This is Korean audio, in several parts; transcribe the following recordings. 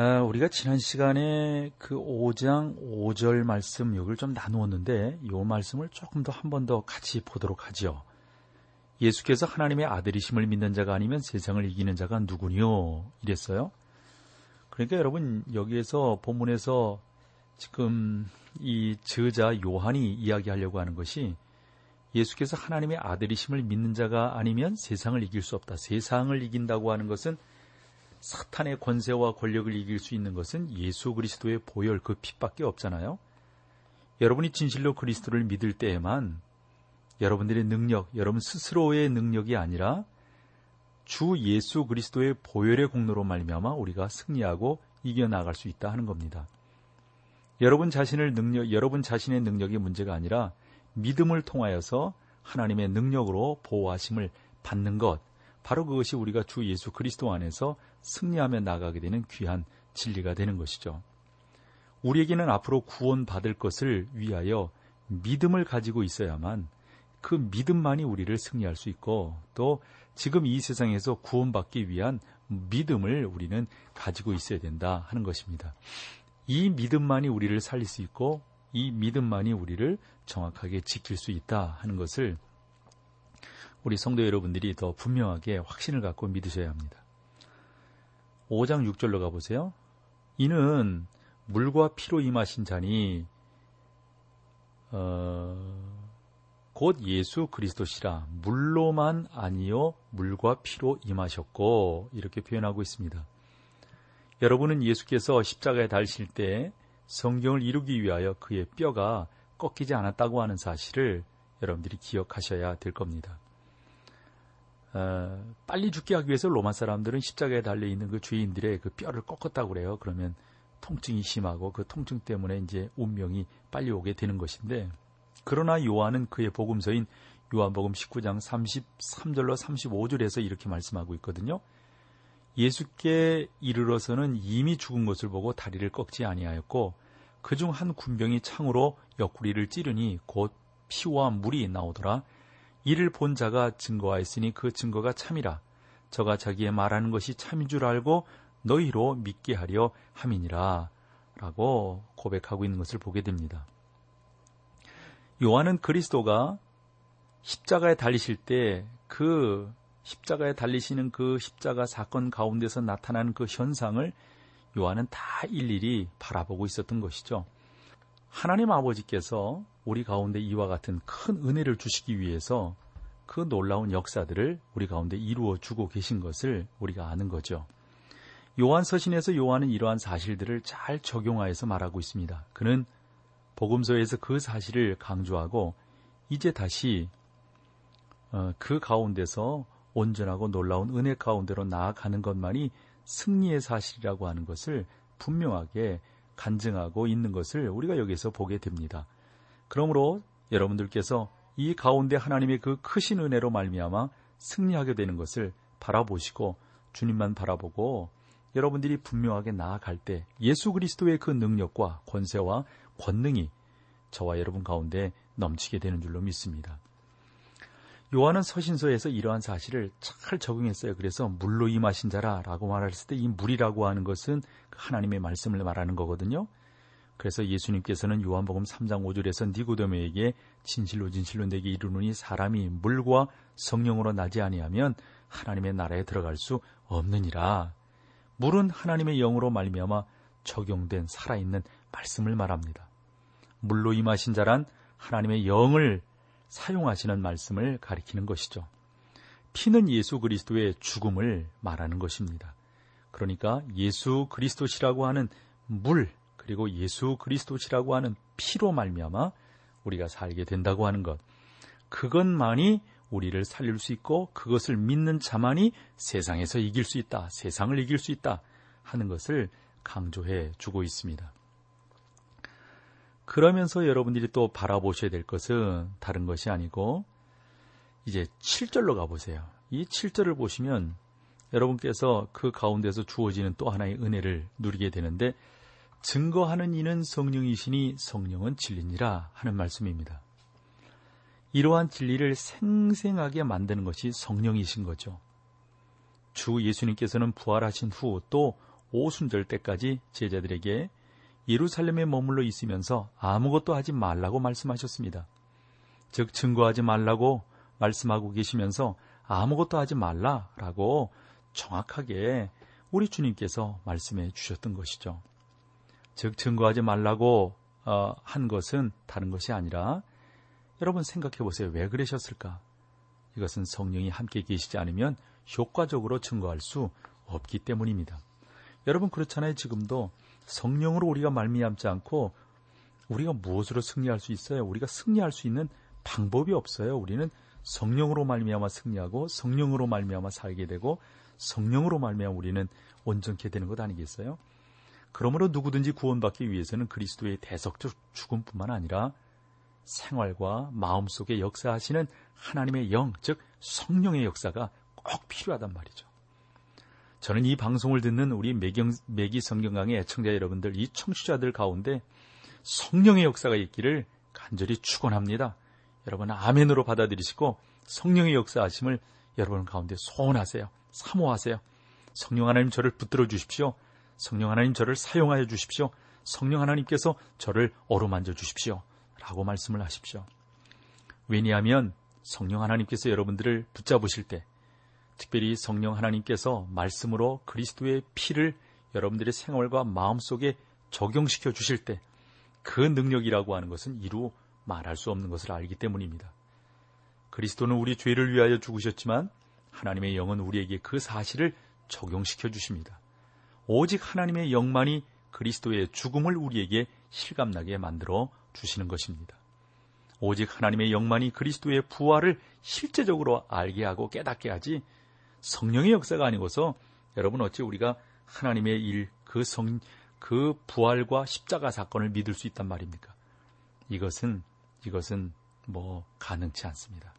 아, 우리가 지난 시간에 그 5장 5절 말씀 여기를 좀 나누었는데 이 말씀을 조금 더 한 번 더 같이 보도록 하죠. 예수께서 하나님의 아들이심을 믿는 자가 아니면 세상을 이기는 자가 누구니요? 이랬어요. 그러니까 여러분 여기에서 본문에서 지금 이 저자 요한이 이야기하려고 하는 것이 예수께서 하나님의 아들이심을 믿는 자가 아니면 세상을 이길 수 없다. 세상을 이긴다고 하는 것은 사탄의 권세와 권력을 이길 수 있는 것은 예수 그리스도의 보혈 그 빛밖에 없잖아요. 여러분이 진실로 그리스도를 믿을 때에만 여러분들의 능력, 여러분 스스로의 능력이 아니라 주 예수 그리스도의 보혈의 공로로 말미암아 우리가 승리하고 이겨나갈 수 있다 하는 겁니다. 여러분 자신을 능력, 여러분 자신의 능력이 문제가 아니라 믿음을 통하여서 하나님의 능력으로 보호하심을 받는 것, 바로 그것이 우리가 주 예수 그리스도 안에서 승리하며 나가게 되는 귀한 진리가 되는 것이죠. 우리에게는 앞으로 구원받을 것을 위하여 믿음을 가지고 있어야만 그 믿음만이 우리를 승리할 수 있고 또 지금 이 세상에서 구원받기 위한 믿음을 우리는 가지고 있어야 된다 하는 것입니다. 이 믿음만이 우리를 살릴 수 있고 이 믿음만이 우리를 정확하게 지킬 수 있다 하는 것을 우리 성도 여러분들이 더 분명하게 확신을 갖고 믿으셔야 합니다. 5장 6절로 가보세요. 이는 물과 피로 임하신 자니 어, 곧 예수 그리스도시라 물로만 아니요 물과 피로 임하셨고 이렇게 표현하고 있습니다. 여러분은 예수께서 십자가에 달실 때 성경을 이루기 위하여 그의 뼈가 꺾이지 않았다고 하는 사실을 여러분들이 기억하셔야 될 겁니다. 어, 빨리 죽게 하기 위해서 로마 사람들은 십자가에 달려 있는 그 죄인들의 그 뼈를 꺾었다고 그래요. 그러면 통증이 심하고 그 통증 때문에 이제 운명이 빨리 오게 되는 것인데 그러나 요한은 그의 복음서인 요한복음 19장 33절로 35절에서 이렇게 말씀하고 있거든요. 예수께 이르러서는 이미 죽은 것을 보고 다리를 꺾지 아니하였고 그중 한 군병이 창으로 옆구리를 찌르니 곧 피와 물이 나오더라. 이를 본 자가 증거하였으니 그 증거가 참이라. 저가 자기의 말하는 것이 참인 줄 알고 너희로 믿게 하려 함이니라. 라고 고백하고 있는 것을 보게 됩니다. 요한은 그리스도가 십자가에 달리실 때 그 십자가에 달리시는 그 십자가 사건 가운데서 나타나는 그 현상을 요한은 다 일일이 바라보고 있었던 것이죠. 하나님 아버지께서 우리 가운데 이와 같은 큰 은혜를 주시기 위해서 그 놀라운 역사들을 우리 가운데 이루어 주고 계신 것을 우리가 아는 거죠. 요한 서신에서 요한은 이러한 사실들을 잘 적용하여서 말하고 있습니다. 그는 복음서에서 그 사실을 강조하고 이제 다시 어, 그 가운데서 온전하고 놀라운 은혜 가운데로 나아가는 것만이 승리의 사실이라고 하는 것을 분명하게 간증하고 있는 것을 우리가 여기서 보게 됩니다. 그러므로 여러분들께서 이 가운데 하나님의 그 크신 은혜로 말미암아 승리하게 되는 것을 바라보시고 주님만 바라보고 여러분들이 분명하게 나아갈 때 예수 그리스도의 그 능력과 권세와 권능이 저와 여러분 가운데 넘치게 되는 줄로 믿습니다. 요한은 서신서에서 이러한 사실을 잘 적용했어요. 그래서 물로 임하신 자라라고 말했을 때 이 물이라고 하는 것은 하나님의 말씀을 말하는 거거든요. 그래서 예수님께서는 요한복음 3장 5절에서 니고데모에게 진실로 진실로 내게 이르노니 사람이 물과 성령으로 나지 아니하면 하나님의 나라에 들어갈 수 없느니라. 물은 하나님의 영으로 말미암아 적용된 살아있는 말씀을 말합니다. 물로 임하신 자란 하나님의 영을 사용하시는 말씀을 가리키는 것이죠. 피는 예수 그리스도의 죽음을 말하는 것입니다. 그러니까 예수 그리스도시라고 하는 물 그리고 예수 그리스도시라고 하는 피로 말미암아 우리가 살게 된다고 하는 것. 그것만이 우리를 살릴 수 있고 그것을 믿는 자만이 세상에서 이길 수 있다. 세상을 이길 수 있다. 하는 것을 강조해 주고 있습니다. 그러면서 여러분들이 또 바라보셔야 될 것은 다른 것이 아니고 이제 7절로 가보세요. 이 7절을 보시면 여러분께서 그 가운데서 주어지는 또 하나의 은혜를 누리게 되는데 증거하는 이는 성령이시니 성령은 진리니라 하는 말씀입니다. 이러한 진리를 생생하게 만드는 것이 성령이신 거죠. 주 예수님께서는 부활하신 후 또 오순절 때까지 제자들에게 예루살렘에 머물러 있으면서 아무것도 하지 말라고 말씀하셨습니다. 즉 증거하지 말라고 말씀하고 계시면서 아무것도 하지 말라라고 정확하게 우리 주님께서 말씀해 주셨던 것이죠. 즉 증거하지 말라고 어, 한 것은 다른 것이 아니라 여러분 생각해 보세요. 왜 그러셨을까? 이것은 성령이 함께 계시지 않으면 효과적으로 증거할 수 없기 때문입니다. 여러분 그렇잖아요. 지금도 성령으로 우리가 말미암지 않고 우리가 무엇으로 승리할 수 있어요? 우리가 승리할 수 있는 방법이 없어요. 우리는 성령으로 말미암아 승리하고 성령으로 말미암아 살게 되고 성령으로 말미암아 우리는 온전케 되는 것 아니겠어요? 그러므로 누구든지 구원받기 위해서는 그리스도의 대속적 죽음뿐만 아니라 생활과 마음속에 역사하시는 하나님의 영, 즉 성령의 역사가 꼭 필요하단 말이죠. 저는 이 방송을 듣는 우리 매경, 매기 성경강의 애청자 여러분들, 이 청취자들 가운데 성령의 역사가 있기를 간절히 축원합니다. 여러분 아멘으로 받아들이시고 성령의 역사하심을 여러분 가운데 소원하세요. 사모하세요. 성령 하나님 저를 붙들어 주십시오. 성령 하나님 저를 사용하여 주십시오. 성령 하나님께서 저를 어루만져 주십시오. 라고 말씀을 하십시오. 왜냐하면 성령 하나님께서 여러분들을 붙잡으실 때, 특별히 성령 하나님께서 말씀으로 그리스도의 피를 여러분들의 생활과 마음 속에 적용시켜 주실 때, 그 능력이라고 하는 것은 이루 말할 수 없는 것을 알기 때문입니다. 그리스도는 우리 죄를 위하여 죽으셨지만 하나님의 영은 우리에게 그 사실을 적용시켜 주십니다. 오직 하나님의 영만이 그리스도의 죽음을 우리에게 실감나게 만들어 주시는 것입니다. 오직 하나님의 영만이 그리스도의 부활을 실제적으로 알게 하고 깨닫게 하지 성령의 역사가 아니고서 여러분 어찌 우리가 하나님의 일, 그 성, 그 부활과 십자가 사건을 믿을 수 있단 말입니까? 이것은, 이것은 뭐 가능치 않습니다.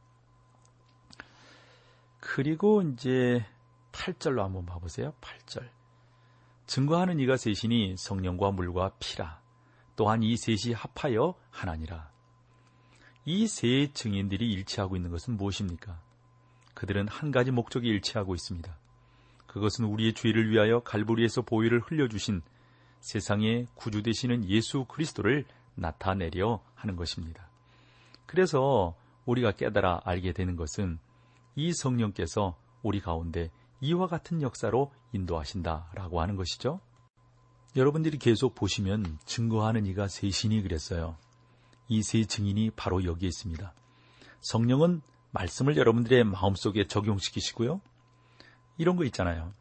그리고 이제 8절로 한번 봐보세요. 8절. 증거하는 이가 셋이니 성령과 물과 피라. 또한 이 셋이 합하여 하나니라. 이 세 증인들이 일치하고 있는 것은 무엇입니까? 그들은 한 가지 목적이 일치하고 있습니다. 그것은 우리의 죄를 위하여 갈보리에서 보혈을 흘려주신 세상의 구주 되시는 예수 그리스도를 나타내려 하는 것입니다. 그래서 우리가 깨달아 알게 되는 것은 이 성령께서 우리 가운데 이와 같은 역사로 인도하신다라고 하는 것이죠. 여러분들이 계속 보시면 증거하는 이가 셋이니 그랬어요. 이 세 증인이 바로 여기에 있습니다. 성령은 말씀을 여러분들의 마음속에 적용시키시고요. 이런 거 있잖아요.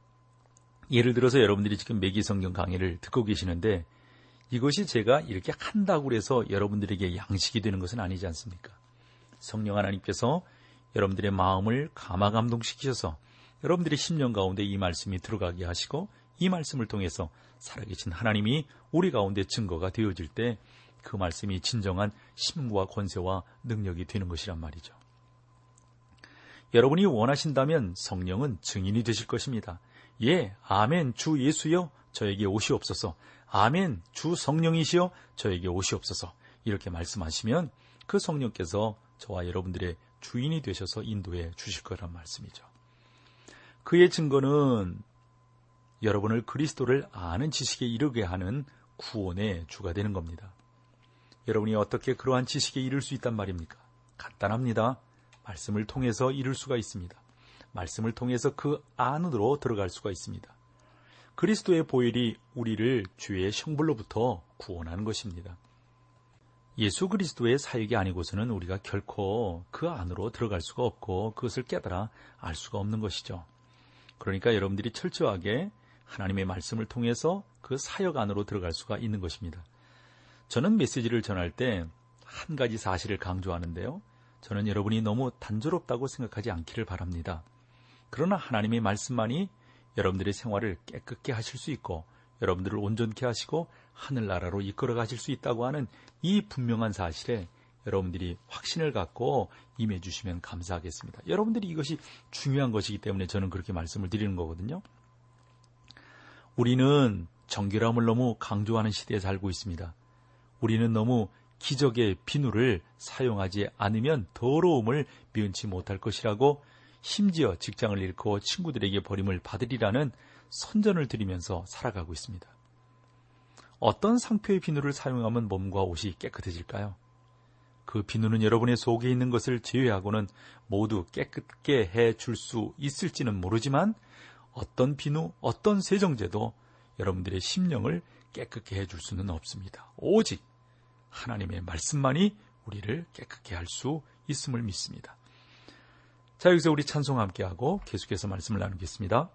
예를 들어서 여러분들이 지금 매기 성경 강의를 듣고 계시는데 이것이 제가 이렇게 한다고 해서 여러분들에게 양식이 되는 것은 아니지 않습니까? 성령 하나님께서 여러분들의 마음을 감화 감동시키셔서 여러분들의 심령 가운데 이 말씀이 들어가게 하시고 이 말씀을 통해서 살아계신 하나님이 우리 가운데 증거가 되어질 때 그 말씀이 진정한 힘과 권세와 능력이 되는 것이란 말이죠. 여러분이 원하신다면 성령은 증인이 되실 것입니다. 예, 아멘, 주 예수여, 저에게 오시옵소서. 아멘, 주 성령이시여, 저에게 오시옵소서. 이렇게 말씀하시면 그 성령께서 저와 여러분들의 주인이 되셔서 인도해 주실 거란 말씀이죠. 그의 증거는 여러분을 그리스도를 아는 지식에 이르게 하는 구원의 주가 되는 겁니다. 여러분이 어떻게 그러한 지식에 이를 수 있단 말입니까? 간단합니다. 말씀을 통해서 이룰 수가 있습니다. 말씀을 통해서 그 안으로 들어갈 수가 있습니다. 그리스도의 보혈이 우리를 죄의 형벌로부터 구원하는 것입니다. 예수 그리스도의 사역이 아니고서는 우리가 결코 그 안으로 들어갈 수가 없고 그것을 깨달아 알 수가 없는 것이죠. 그러니까 여러분들이 철저하게 하나님의 말씀을 통해서 그 사역 안으로 들어갈 수가 있는 것입니다. 저는 메시지를 전할 때 한 가지 사실을 강조하는데요. 저는 여러분이 너무 단조롭다고 생각하지 않기를 바랍니다. 그러나 하나님의 말씀만이 여러분들의 생활을 깨끗게 하실 수 있고 여러분들을 온전케 하시고 하늘나라로 이끌어 가실 수 있다고 하는 이 분명한 사실에 여러분들이 확신을 갖고 임해 주시면 감사하겠습니다. 여러분들이 이것이 중요한 것이기 때문에 저는 그렇게 말씀을 드리는 거거든요. 우리는 정결함을 너무 강조하는 시대에 살고 있습니다. 우리는 너무 기적의 비누를 사용하지 않으면 더러움을 면치 못할 것이라고 심지어 직장을 잃고 친구들에게 버림을 받으리라는 선전을 드리면서 살아가고 있습니다. 어떤 상표의 비누를 사용하면 몸과 옷이 깨끗해질까요? 그 비누는 여러분의 속에 있는 것을 제외하고는 모두 깨끗게 해 줄 수 있을지는 모르지만 어떤 비누, 어떤 세정제도 여러분들의 심령을 깨끗게 해 줄 수는 없습니다. 오직 하나님의 말씀만이 우리를 깨끗게 할 수 있음을 믿습니다. 자, 여기서 우리 찬송 함께 하고 계속해서 말씀을 나누겠습니다.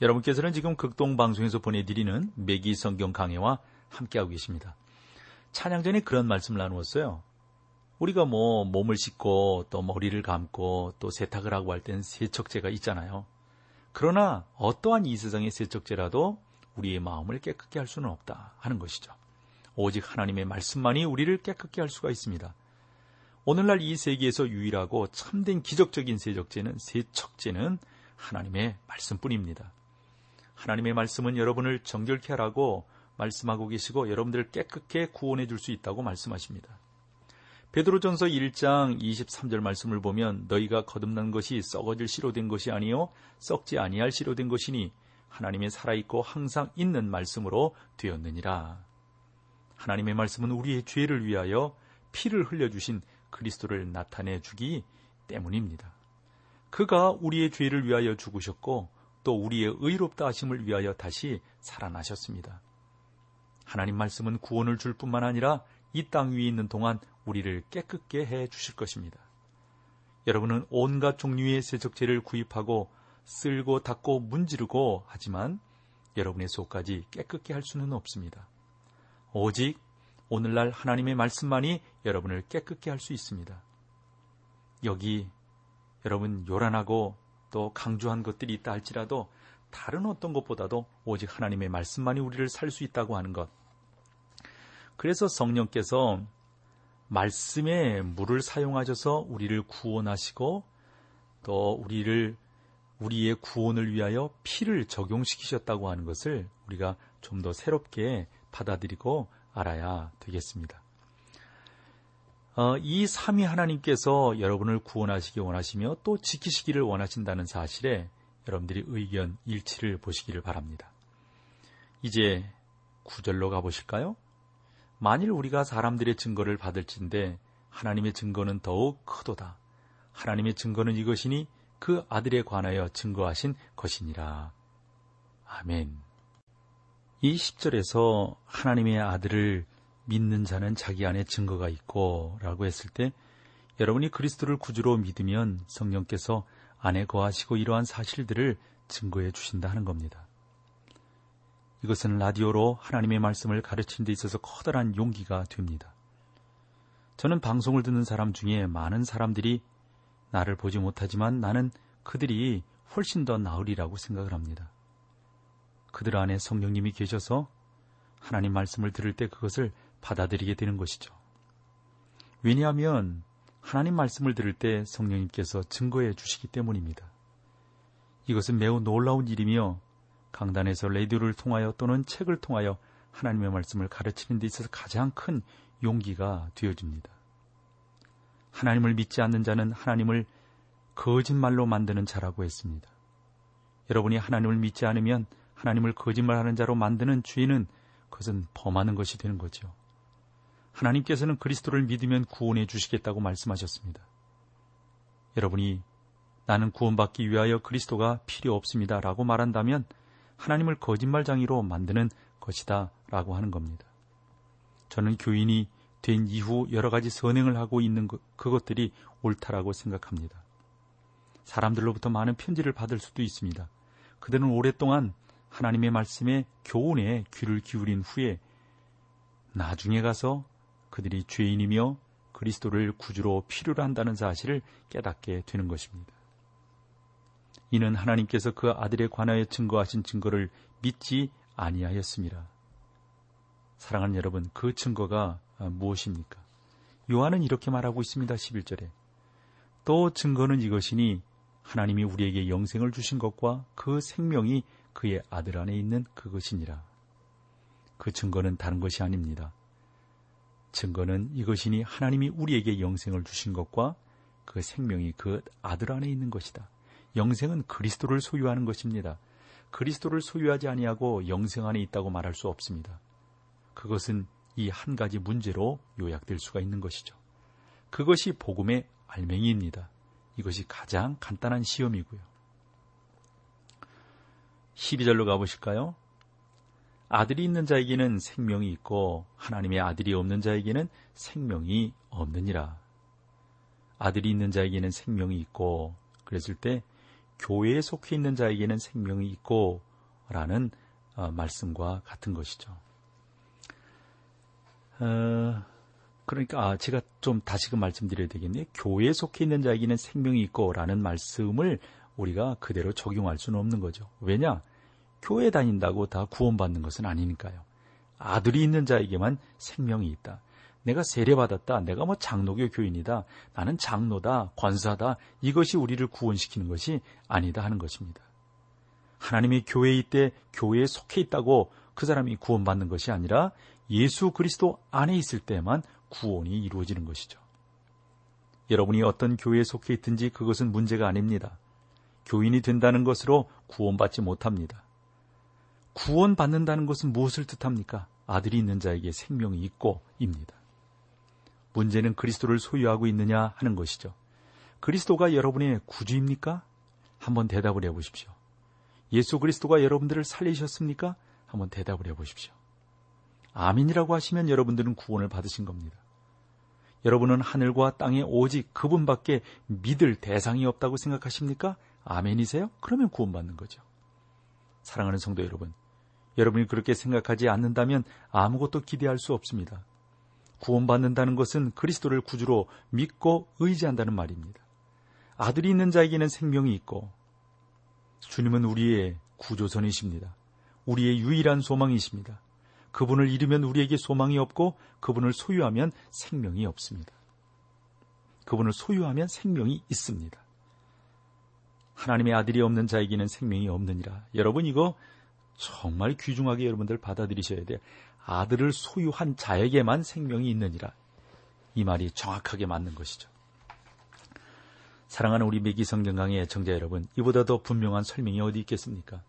여러분께서는 지금 극동 방송에서 보내드리는 매기 성경 강해와 함께하고 계십니다. 찬양 전에 그런 말씀을 나누었어요. 우리가 뭐 몸을 씻고 또 머리를 감고 또 세탁을 하고 할 땐 세척제가 있잖아요. 그러나 어떠한 이 세상의 세척제라도 우리의 마음을 깨끗게 할 수는 없다 하는 것이죠. 오직 하나님의 말씀만이 우리를 깨끗게 할 수가 있습니다. 오늘날 이 세계에서 유일하고 참된 기적적인 세적제는 세척제는 하나님의 말씀뿐입니다. 하나님의 말씀은 여러분을 정결케 하라고 말씀하고 계시고 여러분들을 깨끗게 구원해 줄 수 있다고 말씀하십니다. 베드로전서 1장 23절 말씀을 보면 너희가 거듭난 것이 썩어질 씨로 된 것이 아니요 썩지 아니할 씨로 된 것이니 하나님의 살아있고 항상 있는 말씀으로 되었느니라. 하나님의 말씀은 우리의 죄를 위하여 피를 흘려주신 그리스도를 나타내 주기 때문입니다. 그가 우리의 죄를 위하여 죽으셨고 또 우리의 의롭다 하심을 위하여 다시 살아나셨습니다. 하나님 말씀은 구원을 줄 뿐만 아니라 이 땅 위에 있는 동안 우리를 깨끗게 해 주실 것입니다. 여러분은 온갖 종류의 세척제를 구입하고 쓸고 닦고 문지르고 하지만 여러분의 속까지 깨끗게 할 수는 없습니다. 오직 오늘날 하나님의 말씀만이 여러분을 깨끗게 할 수 있습니다. 여기 여러분 요란하고 또 강조한 것들이 있다 할지라도 다른 어떤 것보다도 오직 하나님의 말씀만이 우리를 살 수 있다고 하는 것. 그래서 성령께서 말씀에 물을 사용하셔서 우리를 구원하시고 또 우리를 우리의 구원을 위하여 피를 적용시키셨다고 하는 것을 우리가 좀 더 새롭게 받아들이고 알아야 되겠습니다. 어, 이 삼위 하나님께서 여러분을 구원하시기 원하시며 또 지키시기를 원하신다는 사실에 여러분들이 의견 일치를 보시기를 바랍니다. 이제 구절로 가보실까요? 만일 우리가 사람들의 증거를 받을진데 하나님의 증거는 더욱 크도다. 하나님의 증거는 이것이니 그 아들에 관하여 증거하신 것이니라. 아멘. 이 10절에서 하나님의 아들을 믿는 자는 자기 안에 증거가 있고 라고 했을 때 여러분이 그리스도를 구주로 믿으면 성령께서 안에 거하시고 이러한 사실들을 증거해 주신다 하는 겁니다. 이것은 라디오로 하나님의 말씀을 가르치는 데 있어서 커다란 용기가 됩니다. 저는 방송을 듣는 사람 중에 많은 사람들이 나를 보지 못하지만 나는 그들이 훨씬 더 나으리라고 생각을 합니다. 그들 안에 성령님이 계셔서 하나님 말씀을 들을 때 그것을 받아들이게 되는 것이죠. 왜냐하면 하나님 말씀을 들을 때 성령님께서 증거해 주시기 때문입니다. 이것은 매우 놀라운 일이며 강단에서 레디오를 통하여 또는 책을 통하여 하나님의 말씀을 가르치는 데 있어서 가장 큰 용기가 되어집니다. 하나님을 믿지 않는 자는 하나님을 거짓말로 만드는 자라고 했습니다. 여러분이 하나님을 믿지 않으면 하나님을 거짓말하는 자로 만드는 죄는 그것은 범하는 것이 되는 거죠. 하나님께서는 그리스도를 믿으면 구원해 주시겠다고 말씀하셨습니다. 여러분이 나는 구원받기 위하여 그리스도가 필요 없습니다. 라고 말한다면 하나님을 거짓말장이로 만드는 것이다 라고 하는 겁니다. 저는 교인이 된 이후 여러 가지 선행을 하고 있는 그, 그것들이 옳다라고 생각합니다. 사람들로부터 많은 편지를 받을 수도 있습니다. 그들은 오랫동안 하나님의 말씀에 교훈에 귀를 기울인 후에 나중에 가서 그들이 죄인이며 그리스도를 구주로 필요로 한다는 사실을 깨닫게 되는 것입니다. 이는 하나님께서 그 아들에 관하여 증거하신 증거를 믿지 아니하였습니다. 사랑하는 여러분, 그 증거가 무엇입니까? 요한은 이렇게 말하고 있습니다. 11절에. 또 증거는 이것이니 하나님이 우리에게 영생을 주신 것과 그 생명이 그의 아들 안에 있는 그것이니라. 그 증거는 다른 것이 아닙니다. 증거는 이것이니 하나님이 우리에게 영생을 주신 것과 그 생명이 그 아들 안에 있는 것이다. 영생은 그리스도를 소유하는 것입니다. 그리스도를 소유하지 아니하고 영생 안에 있다고 말할 수 없습니다. 그것은 이 한 가지 문제로 요약될 수가 있는 것이죠. 그것이 복음의 알맹이입니다. 이것이 가장 간단한 시험이고요. 12절로 가보실까요? 아들이 있는 자에게는 생명이 있고 하나님의 아들이 없는 자에게는 생명이 없느니라. 아들이 있는 자에게는 생명이 있고 그랬을 때 교회에 속해 있는 자에게는 생명이 있고 라는 어, 말씀과 같은 것이죠. 어, 그러니까 아, 제가 좀 다시금 말씀드려야 되겠네요. 교회에 속해 있는 자에게는 생명이 있고 라는 말씀을 우리가 그대로 적용할 수는 없는 거죠. 왜냐? 교회 다닌다고 다 구원받는 것은 아니니까요. 아들이 있는 자에게만 생명이 있다. 내가 세례받았다. 내가 뭐 장로교 교인이다. 나는 장로다. 권사다. 이것이 우리를 구원시키는 것이 아니다 하는 것입니다. 하나님이 교회에 있때 교회에 속해 있다고 그 사람이 구원받는 것이 아니라 예수 그리스도 안에 있을 때만 구원이 이루어지는 것이죠. 여러분이 어떤 교회에 속해 있든지 그것은 문제가 아닙니다. 교인이 된다는 것으로 구원받지 못합니다. 구원받는다는 것은 무엇을 뜻합니까? 아들이 있는 자에게 생명이 있고 입니다. 문제는 그리스도를 소유하고 있느냐 하는 것이죠. 그리스도가 여러분의 구주입니까? 한번 대답을 해보십시오. 예수 그리스도가 여러분들을 살리셨습니까? 한번 대답을 해보십시오. 아민이라고 하시면 여러분들은 구원을 받으신 겁니다. 여러분은 하늘과 땅에 오직 그분밖에 믿을 대상이 없다고 생각하십니까? 아멘이세요? 그러면 구원받는 거죠. 사랑하는 성도 여러분, 여러분이 그렇게 생각하지 않는다면 아무것도 기대할 수 없습니다. 구원받는다는 것은 그리스도를 구주로 믿고 의지한다는 말입니다. 아들이 있는 자에게는 생명이 있고 주님은 우리의 구조선이십니다. 우리의 유일한 소망이십니다. 그분을 잃으면 우리에게 소망이 없고 그분을 소유하면 생명이 없습니다. 그분을 소유하면 생명이 있습니다. 하나님의 아들이 없는 자에게는 생명이 없느니라. 여러분 이거 정말 귀중하게 여러분들 받아들이셔야 돼요. 아들을 소유한 자에게만 생명이 있느니라. 이 말이 정확하게 맞는 것이죠. 사랑하는 우리 미기 성경강의 애청자 여러분, 이보다 더 분명한 설명이 어디 있겠습니까?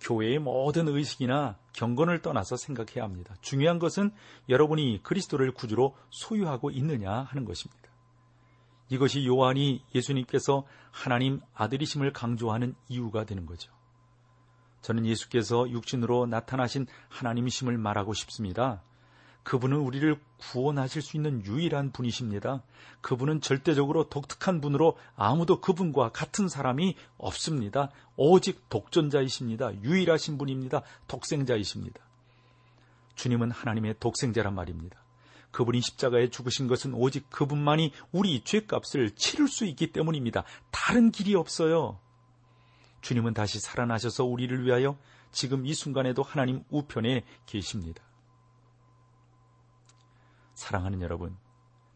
교회의 모든 의식이나 경건을 떠나서 생각해야 합니다. 중요한 것은 여러분이 그리스도를 구주로 소유하고 있느냐 하는 것입니다. 이것이 요한이 예수님께서 하나님 아들이심을 강조하는 이유가 되는 거죠. 저는 예수께서 육신으로 나타나신 하나님이심을 말하고 싶습니다. 그분은 우리를 구원하실 수 있는 유일한 분이십니다. 그분은 절대적으로 독특한 분으로 아무도 그분과 같은 사람이 없습니다. 오직 독존자이십니다. 유일하신 분입니다. 독생자이십니다. 주님은 하나님의 독생자란 말입니다. 그분이 십자가에 죽으신 것은 오직 그분만이 우리 죄값을 치를 수 있기 때문입니다. 다른 길이 없어요. 주님은 다시 살아나셔서 우리를 위하여 지금 이 순간에도 하나님 우편에 계십니다. 사랑하는 여러분,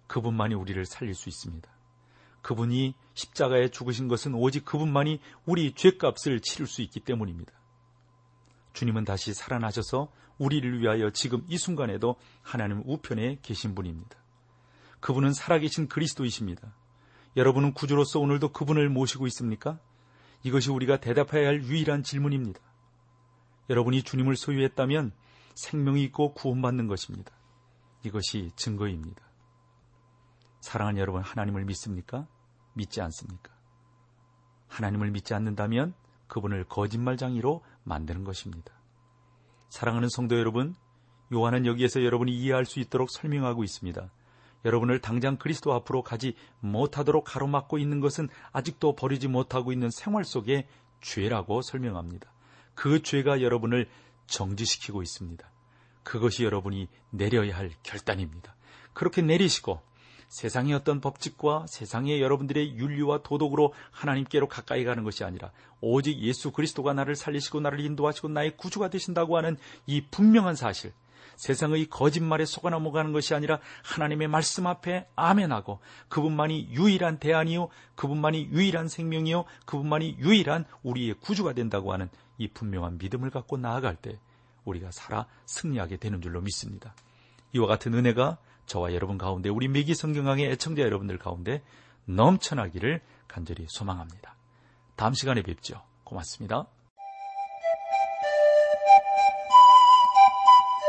그분만이 우리를 살릴 수 있습니다. 그분이 십자가에 죽으신 것은 오직 그분만이 우리 죄값을 치를 수 있기 때문입니다. 주님은 다시 살아나셔서 우리를 위하여 지금 이 순간에도 하나님 우편에 계신 분입니다. 그분은 살아계신 그리스도이십니다. 여러분은 구주로서 오늘도 그분을 모시고 있습니까? 이것이 우리가 대답해야 할 유일한 질문입니다. 여러분이 주님을 소유했다면 생명이 있고 구원받는 것입니다. 이것이 증거입니다. 사랑하는 여러분, 하나님을 믿습니까? 믿지 않습니까? 하나님을 믿지 않는다면 그분을 거짓말장이로 만드는 것입니다. 사랑하는 성도 여러분, 요한은 여기에서 여러분이 이해할 수 있도록 설명하고 있습니다. 여러분을 당장 그리스도 앞으로 가지 못하도록 가로막고 있는 것은 아직도 버리지 못하고 있는 생활 속의 죄라고 설명합니다. 그 죄가 여러분을 정지시키고 있습니다. 그것이 여러분이 내려야 할 결단입니다. 그렇게 내리시고 세상의 어떤 법칙과 세상의 여러분들의 윤리와 도덕으로 하나님께로 가까이 가는 것이 아니라 오직 예수 그리스도가 나를 살리시고 나를 인도하시고 나의 구주가 되신다고 하는 이 분명한 사실, 세상의 거짓말에 속아 넘어가는 것이 아니라 하나님의 말씀 앞에 아멘하고 그분만이 유일한 대안이요, 그분만이 유일한 생명이요, 그분만이 유일한 우리의 구주가 된다고 하는 이 분명한 믿음을 갖고 나아갈 때 우리가 살아 승리하게 되는 줄로 믿습니다. 이와 같은 은혜가 저와 여러분 가운데 우리 맥기 성경강해 애청자 여러분들 가운데 넘쳐나기를 간절히 소망합니다. 다음 시간에 뵙죠. 고맙습니다.